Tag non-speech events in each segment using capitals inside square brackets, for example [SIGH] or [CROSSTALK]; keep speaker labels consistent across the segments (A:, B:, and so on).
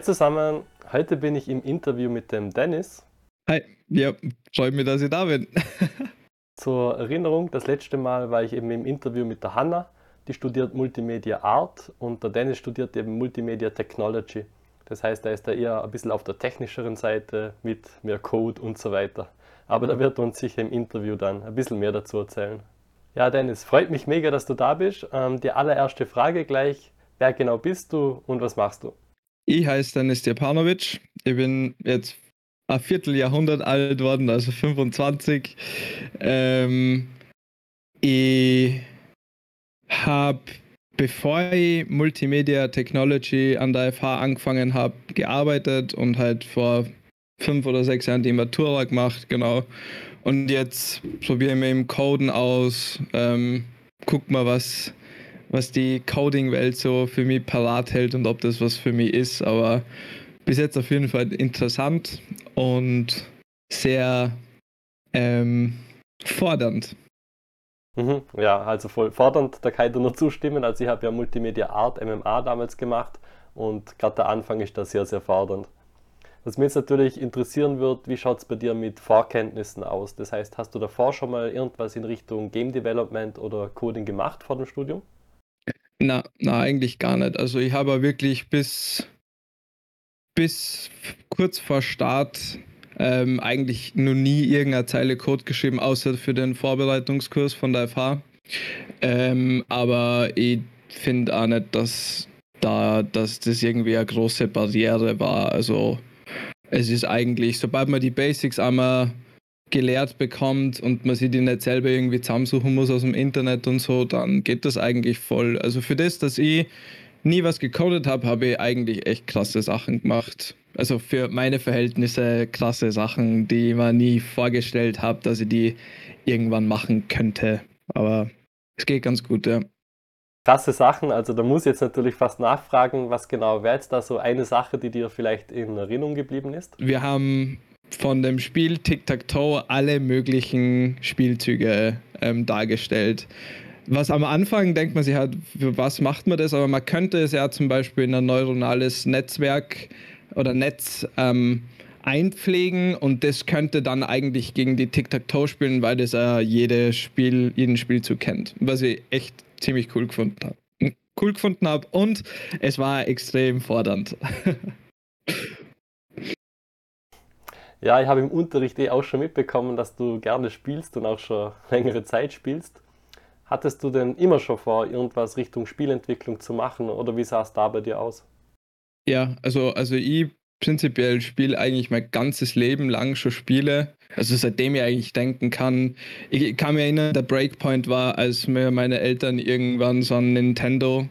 A: Hi zusammen, heute bin ich im Interview mit dem Dennis.
B: Hi, ja, freut mich, dass ich da bin. [LAUGHS]
A: Zur Erinnerung, das letzte Mal war ich eben im Interview mit der Hanna, die studiert Multimedia Art und der Dennis studiert eben Multimedia Technology. Das heißt, er ist da eher ein bisschen auf der technischeren Seite mit mehr Code und so weiter. Aber da wird uns sicher im Interview dann ein bisschen mehr dazu erzählen. Ja, Dennis, freut mich mega, dass du da bist. Ähm, die allererste Frage gleich, wer genau bist du und was machst du?
B: Ich heiße Dennis Stepanovic. Ich bin jetzt ein Vierteljahrhundert alt worden, also 25. Ähm, ich habe, bevor ich Multimedia Technology an der FH angefangen habe, gearbeitet und halt vor fünf oder sechs Jahren die Matura gemacht, genau. Und jetzt probiere ich mir im Coden aus, ähm, guck mal, was was die Coding-Welt so für mich parat hält und ob das was für mich ist. Aber bis jetzt auf jeden Fall interessant und sehr ähm, fordernd.
A: Mhm, ja, also voll fordernd, da kann ich dir nur zustimmen. Also ich habe ja Multimedia Art, MMA damals gemacht und gerade der Anfang ist da sehr, sehr fordernd. Was mich jetzt natürlich interessieren wird, wie schaut es bei dir mit Vorkenntnissen aus? Das heißt, hast du davor schon mal irgendwas in Richtung Game Development oder Coding gemacht vor dem Studium?
B: Na, na, eigentlich gar nicht. Also ich habe wirklich bis, bis kurz vor Start ähm, eigentlich noch nie irgendeine Zeile Code geschrieben, außer für den Vorbereitungskurs von der FH. Ähm, aber ich finde auch nicht, dass da, dass das irgendwie eine große Barriere war. Also es ist eigentlich, sobald man die Basics einmal gelehrt bekommt und man sich die nicht selber irgendwie zusammensuchen muss aus dem Internet und so, dann geht das eigentlich voll. Also für das, dass ich nie was gecodet habe, habe ich eigentlich echt krasse Sachen gemacht. Also für meine Verhältnisse krasse Sachen, die ich mir nie vorgestellt habe, dass ich die irgendwann machen könnte. Aber es geht ganz gut, ja.
A: Krasse Sachen, also da muss ich jetzt natürlich fast nachfragen, was genau wäre jetzt da so eine Sache, die dir vielleicht in Erinnerung geblieben ist?
B: Wir haben von dem Spiel Tic-Tac-Toe alle möglichen Spielzüge ähm, dargestellt. Was am Anfang denkt man sich halt, für was macht man das? Aber man könnte es ja zum Beispiel in ein neuronales Netzwerk oder Netz ähm, einpflegen und das könnte dann eigentlich gegen die Tic-Tac-Toe spielen, weil das ja jede Spiel, jeden Spielzug kennt. Was ich echt ziemlich cool gefunden habe. Cool gefunden habe und es war extrem fordernd. [LAUGHS]
A: Ja, ich habe im Unterricht eh auch schon mitbekommen, dass du gerne spielst und auch schon [LAUGHS] längere Zeit spielst. Hattest du denn immer schon vor, irgendwas Richtung Spielentwicklung zu machen oder wie sah es da bei dir aus?
B: Ja, also, also ich prinzipiell spiele eigentlich mein ganzes Leben lang schon Spiele. Also seitdem ich eigentlich denken kann. Ich kann mich erinnern, der Breakpoint war, als mir meine Eltern irgendwann so ein Nintendo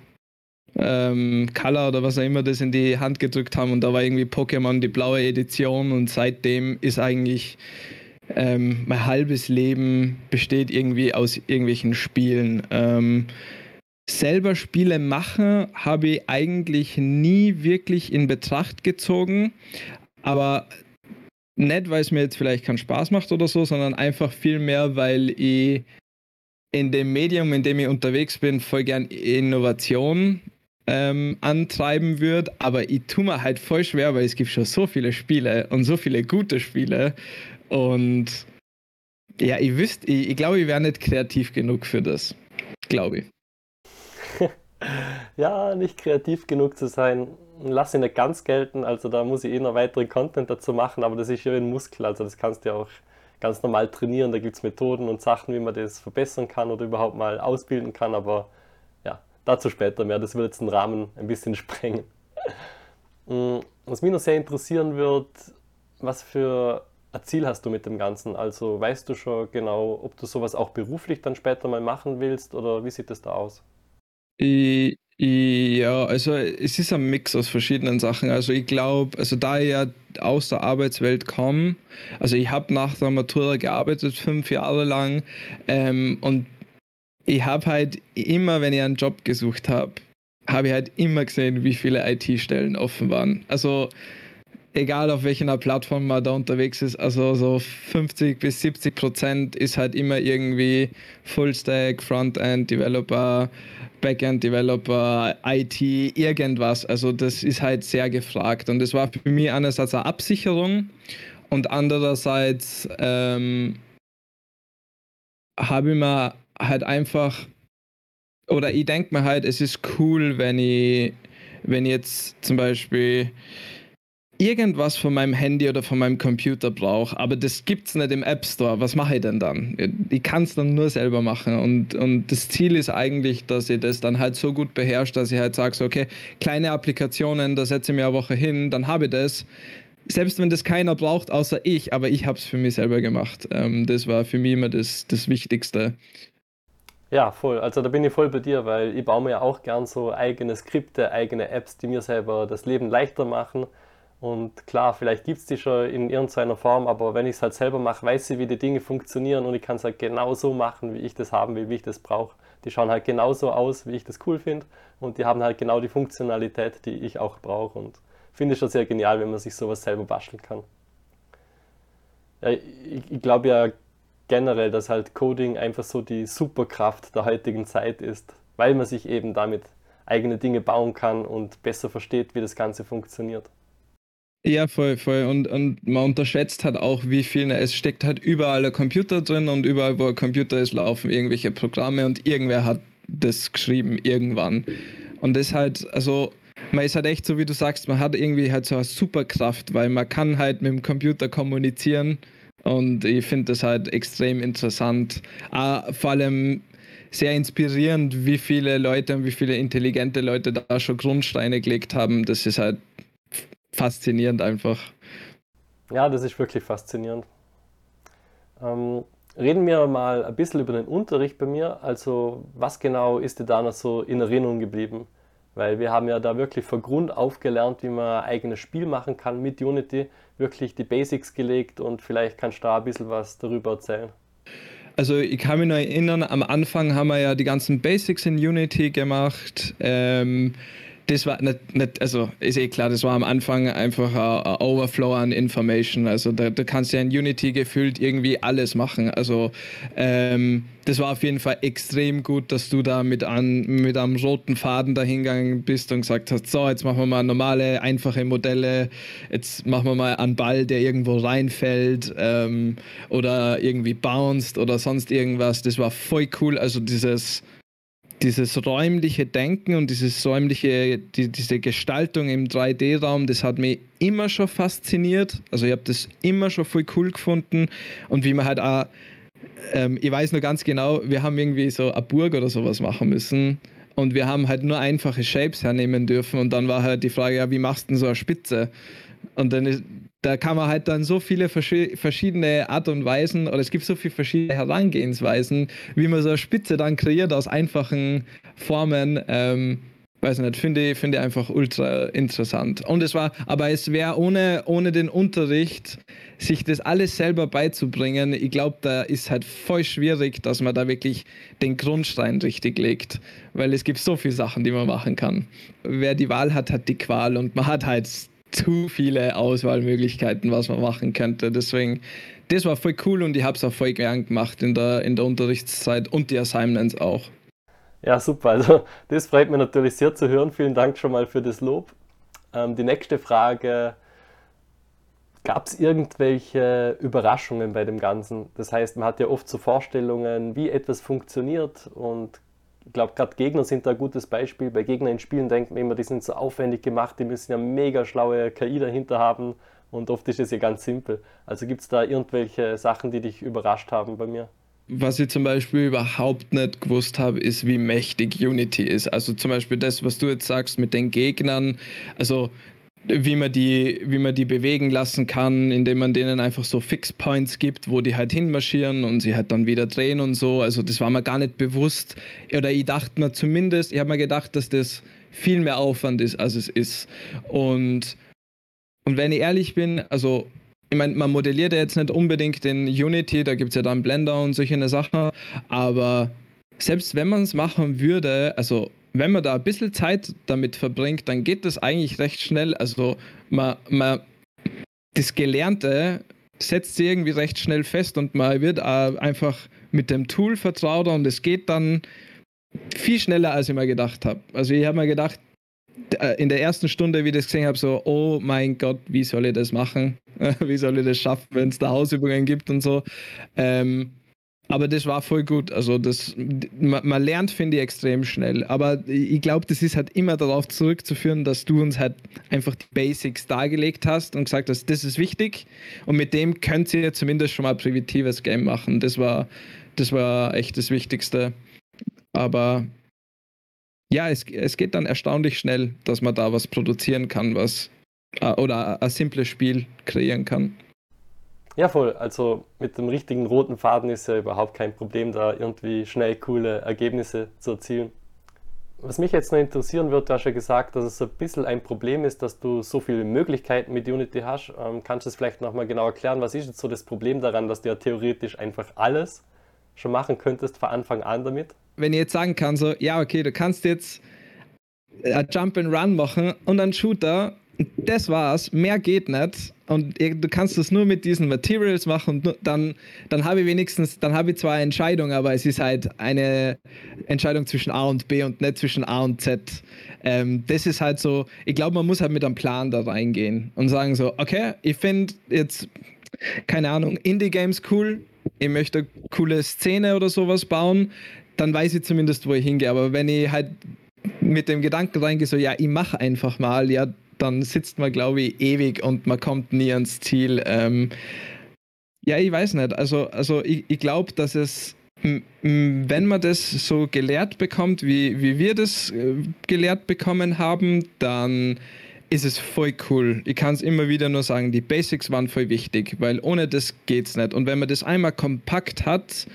B: ähm, Color oder was auch immer das in die Hand gedrückt haben und da war irgendwie Pokémon die blaue Edition und seitdem ist eigentlich ähm, mein halbes Leben besteht irgendwie aus irgendwelchen Spielen. Ähm, selber Spiele machen habe ich eigentlich nie wirklich in Betracht gezogen, aber nicht, weil es mir jetzt vielleicht keinen Spaß macht oder so, sondern einfach viel mehr, weil ich in dem Medium, in dem ich unterwegs bin, voll gern Innovation ähm, antreiben würde, aber ich tue mir halt voll schwer, weil es gibt schon so viele Spiele und so viele gute Spiele. Und ja, ich wüsste, ich, ich glaube, ich wäre nicht kreativ genug für das, glaube ich. [LAUGHS]
A: ja, nicht kreativ genug zu sein, lass ihn nicht ganz gelten, also da muss ich eh noch weiteren Content dazu machen, aber das ist ja ein Muskel, also das kannst du ja auch ganz normal trainieren, da gibt es Methoden und Sachen, wie man das verbessern kann oder überhaupt mal ausbilden kann, aber Dazu später mehr, das wird jetzt den Rahmen ein bisschen [LAUGHS] sprengen. Mm, was mich noch sehr interessieren wird, was für ein Ziel hast du mit dem Ganzen? Also weißt du schon genau, ob du sowas auch beruflich dann später mal machen willst oder wie sieht das da aus?
B: ja, also es ist ein Mix aus verschiedenen Sachen. Also ich glaube, also da ich ja aus der Arbeitswelt komme, also ich habe nach der Matura gearbeitet, fünf Jahre lang ähm, und ich habe halt immer, wenn ich einen Job gesucht habe, habe ich halt immer gesehen, wie viele IT-Stellen offen waren. Also egal auf welcher Plattform man da unterwegs ist, also so 50 bis 70 Prozent ist halt immer irgendwie Fullstack, Frontend, Developer, Backend Developer, IT, irgendwas. Also das ist halt sehr gefragt. Und das war für mich einerseits eine Absicherung und andererseits ähm, habe ich mir halt einfach, oder ich denke mir halt, es ist cool, wenn ich, wenn ich jetzt zum Beispiel irgendwas von meinem Handy oder von meinem Computer brauche, aber das gibt es nicht im App Store, was mache ich denn dann? Ich kann es dann nur selber machen und, und das Ziel ist eigentlich, dass ich das dann halt so gut beherrsche, dass ich halt sage, so, okay, kleine Applikationen, da setze ich mir eine Woche hin, dann habe ich das. Selbst wenn das keiner braucht, außer ich, aber ich habe es für mich selber gemacht. Ähm, das war für mich immer das, das Wichtigste.
A: Ja, voll. Also da bin ich voll bei dir, weil ich baue mir ja auch gern so eigene Skripte, eigene Apps, die mir selber das Leben leichter machen und klar, vielleicht gibt es die schon in irgendeiner Form, aber wenn ich es halt selber mache, weiß ich, wie die Dinge funktionieren und ich kann es halt genauso machen, wie ich das haben will, wie ich das brauche. Die schauen halt genauso aus, wie ich das cool finde und die haben halt genau die Funktionalität, die ich auch brauche und finde ich schon sehr genial, wenn man sich sowas selber basteln kann. Ja, ich, ich glaube ja generell, dass halt Coding einfach so die Superkraft der heutigen Zeit ist, weil man sich eben damit eigene Dinge bauen kann und besser versteht, wie das Ganze funktioniert.
B: Ja, voll, voll. Und, und man unterschätzt halt auch, wie viel, es steckt halt überall ein Computer drin und überall, wo ein Computer ist, laufen irgendwelche Programme und irgendwer hat das geschrieben irgendwann. Und das halt, also, man ist halt echt so, wie du sagst, man hat irgendwie halt so eine Superkraft, weil man kann halt mit dem Computer kommunizieren und ich finde das halt extrem interessant. Auch vor allem sehr inspirierend, wie viele Leute und wie viele intelligente Leute da schon Grundsteine gelegt haben. Das ist halt faszinierend einfach.
A: Ja, das ist wirklich faszinierend. Ähm, reden wir mal ein bisschen über den Unterricht bei mir. Also, was genau ist dir da noch so in Erinnerung geblieben? Weil wir haben ja da wirklich von Grund auf gelernt, wie man ein eigenes Spiel machen kann mit Unity, wirklich die Basics gelegt und vielleicht kannst du da ein bisschen was darüber erzählen.
B: Also ich kann mich noch erinnern, am Anfang haben wir ja die ganzen Basics in Unity gemacht. Ähm, das war nicht, nicht, also ist eh klar, das war am Anfang einfach ein, Overflow an Information. Also da, da kannst du ja in Unity gefühlt irgendwie alles machen. Also ähm, das war auf jeden Fall extrem gut, dass du da mit, an, mit einem roten Faden dahingegangen bist und gesagt hast, so, jetzt machen wir mal normale, einfache Modelle, jetzt machen wir mal einen Ball, der irgendwo reinfällt ähm, oder irgendwie bounced oder sonst irgendwas. Das war voll cool. Also dieses dieses räumliche Denken und dieses räumliche, die, diese Gestaltung im 3D-Raum, das hat mich immer schon fasziniert. Also ich habe das immer schon voll cool gefunden und wie man halt auch, ähm, ich weiß nur ganz genau, wir haben irgendwie so eine Burg oder sowas machen müssen und wir haben halt nur einfache Shapes hernehmen dürfen und dann war halt die Frage, ja, wie machst du denn so eine Spitze? Und dann ist, da kann man halt dann so viele verschiedene Art und Weisen oder es gibt so viele verschiedene Herangehensweisen, wie man so eine Spitze dann kreiert aus einfachen Formen. Ähm, weiß nicht, finde ich, finde ich einfach ultra interessant. Und es war, aber es wäre ohne, ohne den Unterricht, sich das alles selber beizubringen, ich glaube, da ist halt voll schwierig, dass man da wirklich den Grundstein richtig legt. Weil es gibt so viele Sachen, die man machen kann. Wer die Wahl hat, hat die Qual und man hat halt zu viele Auswahlmöglichkeiten, was man machen könnte. Deswegen, das war voll cool und ich habe es auch voll gern gemacht in der, in der Unterrichtszeit und die Assignments auch.
A: Ja, super. Also, das freut mich natürlich sehr zu hören. Vielen Dank schon mal für das Lob. Ähm, die nächste Frage: Gab es irgendwelche Überraschungen bei dem Ganzen? Das heißt, man hat ja oft so Vorstellungen, wie etwas funktioniert und glaube, gerade Gegner sind da ein gutes Beispiel. Bei Gegnern in Spielen denkt man immer, die sind so aufwendig gemacht, die müssen ja mega schlaue KI dahinter haben und oft ist es ja ganz simpel. Also gibt es da irgendwelche Sachen, die dich überrascht haben bei mir?
B: Was ich zum Beispiel überhaupt nicht gewusst habe, ist, wie mächtig Unity ist. Also zum Beispiel das, was du jetzt sagst mit den Gegnern. Also wie man die, wie man die bewegen lassen kann, indem man denen einfach so Fixpoints gibt, wo die halt hinmarschieren und sie halt dann wieder drehen und so. Also das war mir gar nicht bewusst. Oder ich dachte mir zumindest, ich habe mir gedacht, dass das viel mehr Aufwand ist, als es ist. Und, und wenn ich ehrlich bin, also ich meine, man modelliert ja jetzt nicht unbedingt in Unity, da gibt es ja dann Blender und solche Sachen, aber selbst wenn man es machen würde, also wenn man da ein bisschen Zeit damit verbringt, dann geht das eigentlich recht schnell. Also man, man, das Gelernte setzt sich irgendwie recht schnell fest und man wird einfach mit dem Tool vertrauter und es geht dann viel schneller, als ich mir gedacht habe. Also ich habe mir gedacht, äh, in der ersten Stunde, wie ich das gesehen habe, so, oh mein Gott, wie soll ich das machen? [LAUGHS] wie soll ich das schaffen, wenn es da Hausübungen gibt und so. Ähm, aber das war voll gut. Also das, man, man lernt, finde ich, extrem schnell. Aber ich glaube, das ist halt immer darauf zurückzuführen, dass du uns halt einfach die Basics dargelegt hast und gesagt hast, das ist wichtig. Und mit dem könnt ihr zumindest schon mal ein primitives Game machen. Das war, das war echt das Wichtigste. Aber ja, es, es geht dann erstaunlich schnell, dass man da was produzieren kann, was äh, oder ein simples Spiel kreieren kann.
A: Ja, voll. Also mit dem richtigen roten Faden ist ja überhaupt kein Problem, da irgendwie schnell coole Ergebnisse zu erzielen. Was mich jetzt noch interessieren wird, du hast ja gesagt, dass es ein bisschen ein Problem ist, dass du so viele Möglichkeiten mit Unity hast. Ähm, kannst du es vielleicht nochmal genau erklären? Was ist jetzt so das Problem daran, dass du ja theoretisch einfach alles schon machen könntest von Anfang an damit?
B: Wenn ich jetzt sagen kann, so, ja, okay, du kannst jetzt ein Jump and Run machen und einen Shooter das war's, mehr geht nicht. Und du kannst das nur mit diesen Materials machen dann, dann habe ich wenigstens, dann habe ich zwar eine Entscheidung, aber es ist halt eine Entscheidung zwischen A und B und nicht zwischen A und Z. Ähm, das ist halt so, ich glaube, man muss halt mit einem Plan da reingehen und sagen so, okay, ich finde jetzt, keine Ahnung, Indie-Games cool, ich möchte eine coole Szene oder sowas bauen, dann weiß ich zumindest, wo ich hingehe. Aber wenn ich halt mit dem Gedanken reingehe, so, ja, ich mache einfach mal, ja, dann sitzt man, glaube ich, ewig und man kommt nie ans Ziel. Ähm, ja, ich weiß nicht. Also, also ich, ich glaube, dass es, wenn man das so gelehrt bekommt, wie, wie wir das äh, gelehrt bekommen haben, dann ist es voll cool. Ich kann es immer wieder nur sagen, die Basics waren voll wichtig, weil ohne das geht's nicht. Und wenn man das einmal kompakt hat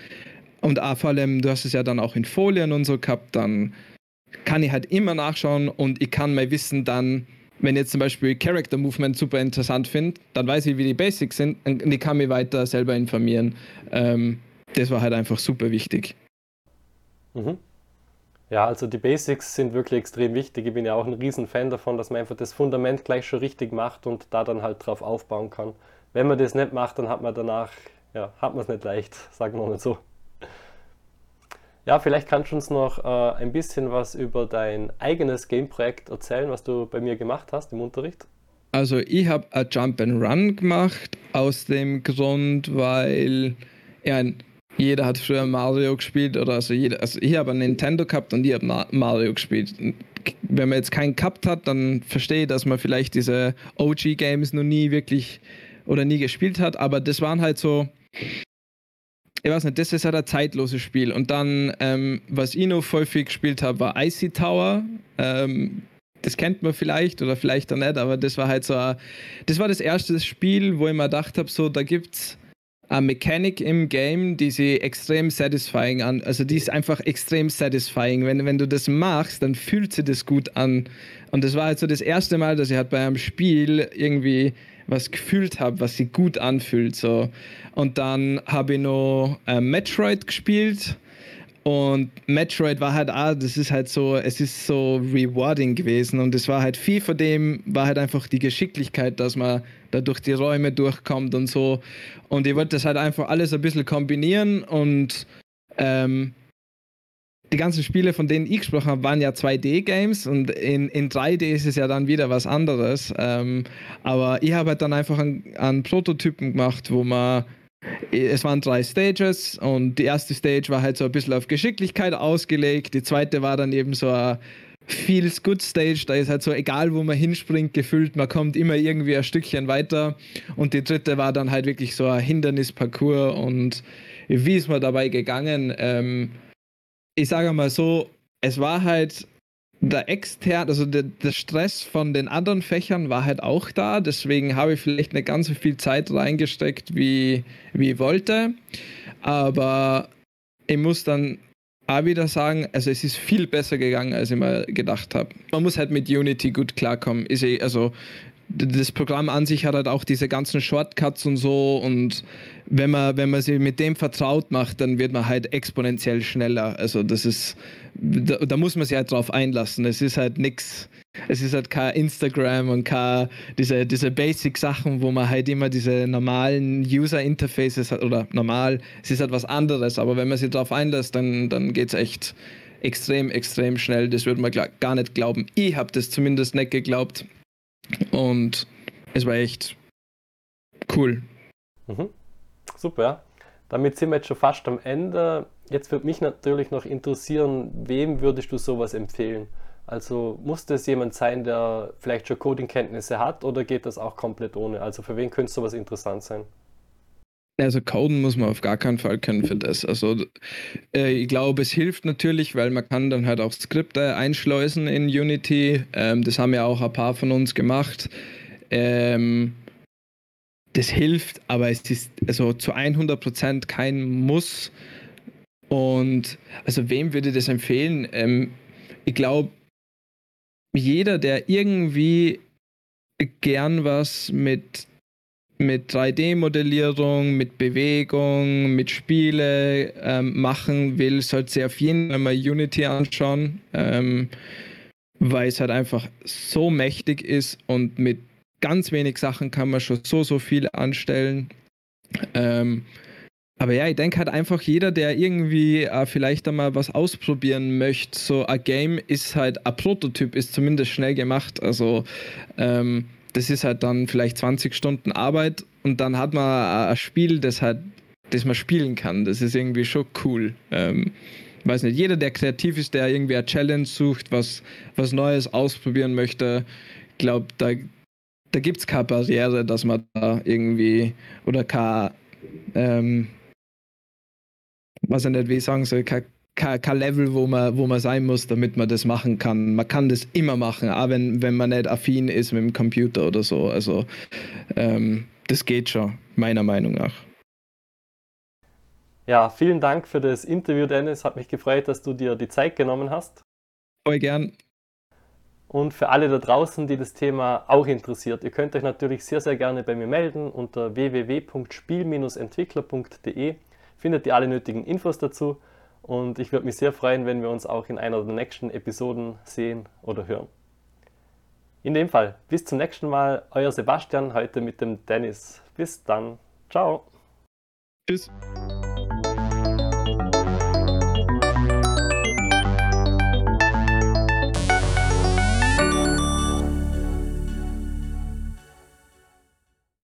B: und vor allem, du hast es ja dann auch in Folien und so gehabt, dann kann ich halt immer nachschauen und ich kann mein Wissen dann wenn ich jetzt zum Beispiel Character Movement super interessant finde, dann weiß ich, wie die Basics sind und ich kann mich weiter selber informieren. Ähm, das war halt einfach super wichtig.
A: Mhm. Ja, also die Basics sind wirklich extrem wichtig. Ich bin ja auch ein riesen Fan davon, dass man einfach das Fundament gleich schon richtig macht und da dann halt drauf aufbauen kann. Wenn man das nicht macht, dann hat man danach, ja, hat man es nicht leicht, sagen wir mal so. Ja, vielleicht kannst du uns noch äh, ein bisschen was über dein eigenes Game-Projekt erzählen, was du bei mir gemacht hast im Unterricht.
B: Also ich habe ein Jump and Run gemacht aus dem Grund, weil ja, jeder hat früher Mario gespielt oder also jeder, also ich habe ein Nintendo gehabt und ich habe Mario gespielt. Wenn man jetzt keinen gehabt hat, dann verstehe ich, dass man vielleicht diese OG-Games noch nie wirklich oder nie gespielt hat, aber das waren halt so ich weiß nicht, das ist halt ein zeitloses Spiel. Und dann, ähm, was ich noch voll viel gespielt habe, war Icy Tower. Ähm, das kennt man vielleicht oder vielleicht auch nicht, aber das war halt so, ein, das war das erste Spiel, wo ich mir gedacht habe, so, da gibt's eine Mechanik im Game, die sie extrem satisfying an, also die ist einfach extrem satisfying. Wenn, wenn du das machst, dann fühlt sie das gut an. Und das war halt so das erste Mal, dass ich halt bei einem Spiel irgendwie was gefühlt habe, was sich gut anfühlt. So. Und dann habe ich noch äh, Metroid gespielt. Und Metroid war halt, ah, das ist halt so, es ist so rewarding gewesen. Und es war halt viel von dem, war halt einfach die Geschicklichkeit, dass man da durch die Räume durchkommt und so. Und ich wollte das halt einfach alles ein bisschen kombinieren und ähm, die ganzen Spiele, von denen ich gesprochen habe, waren ja 2D-Games und in, in 3D ist es ja dann wieder was anderes. Ähm, aber ich habe halt dann einfach einen, Prototypen gemacht, wo man es waren drei Stages und die erste Stage war halt so ein bisschen auf Geschicklichkeit ausgelegt. Die zweite war dann eben so ein Feels Good Stage. Da ist halt so egal, wo man hinspringt, gefühlt, man kommt immer irgendwie ein Stückchen weiter. Und die dritte war dann halt wirklich so ein Hindernisparcours und wie ist man dabei gegangen? Ähm, ich sage mal so, es war halt der extern, also der, der, Stress von den anderen Fächern war halt auch da, deswegen habe ich vielleicht nicht ganz so viel Zeit reingesteckt, wie, wie ich wollte. Aber ich muss dann auch wieder sagen, also es ist viel besser gegangen, als ich mir gedacht habe. Man muss halt mit Unity gut klarkommen. Eh, also das Programm an sich hat halt auch diese ganzen Shortcuts und so und wenn man, wenn man sich mit dem vertraut macht, dann wird man halt exponentiell schneller. Also das ist, da, da muss man sich halt drauf einlassen. Es ist halt nichts, es ist halt kein Instagram und kein, diese, diese Basic-Sachen, wo man halt immer diese normalen User-Interfaces hat, oder normal, es ist halt was anderes, aber wenn man sich drauf einlässt, dann, dann geht es echt extrem, extrem schnell. Das würde man gar nicht glauben. Ich habe das zumindest nicht geglaubt. Und es war echt cool.
A: Mhm. Super. Damit sind wir jetzt schon fast am Ende. Jetzt würde mich natürlich noch interessieren, wem würdest du sowas empfehlen? Also muss das jemand sein, der vielleicht schon Coding-Kenntnisse hat oder geht das auch komplett ohne? Also für wen könnte sowas interessant sein?
B: Also coden muss man auf gar keinen Fall können für das. Also äh, ich glaube, es hilft natürlich, weil man kann dann halt auch Skripte einschleusen in Unity. Ähm, das haben ja auch ein paar von uns gemacht. Ähm, das hilft, aber es ist also zu 100% kein Muss. Und also wem würde das empfehlen? Ähm, ich glaube, jeder, der irgendwie gern was mit mit 3D-Modellierung, mit Bewegung, mit Spiele ähm, machen will, sollte sich auf jeden Fall mal Unity anschauen, ähm, weil es halt einfach so mächtig ist und mit ganz wenig Sachen kann man schon so, so viel anstellen. Ähm, aber ja, ich denke halt einfach jeder, der irgendwie äh, vielleicht einmal was ausprobieren möchte, so ein Game ist halt, ein Prototyp ist zumindest schnell gemacht. Also ähm, das ist halt dann vielleicht 20 Stunden Arbeit und dann hat man ein Spiel, das halt, das man spielen kann. Das ist irgendwie schon cool. Ähm, weiß nicht, jeder, der kreativ ist, der irgendwie eine Challenge sucht, was, was Neues ausprobieren möchte, glaube, da, da gibt es keine Barriere, dass man da irgendwie oder kein, ähm, was ich nicht, wie sagen soll, kein kein, kein Level, wo man, wo man sein muss, damit man das machen kann. Man kann das immer machen, auch wenn, wenn man nicht affin ist mit dem Computer oder so. Also ähm, das geht schon, meiner Meinung nach.
A: Ja, vielen Dank für das Interview, Dennis. Hat mich gefreut, dass du dir die Zeit genommen hast.
B: Voll gern.
A: Und für alle da draußen, die das Thema auch interessiert, ihr könnt euch natürlich sehr, sehr gerne bei mir melden unter www.spiel-entwickler.de. Findet ihr alle nötigen Infos dazu. Und ich würde mich sehr freuen, wenn wir uns auch in einer der nächsten Episoden sehen oder hören. In dem Fall, bis zum nächsten Mal, euer Sebastian, heute mit dem Dennis. Bis dann. Ciao.
B: Tschüss.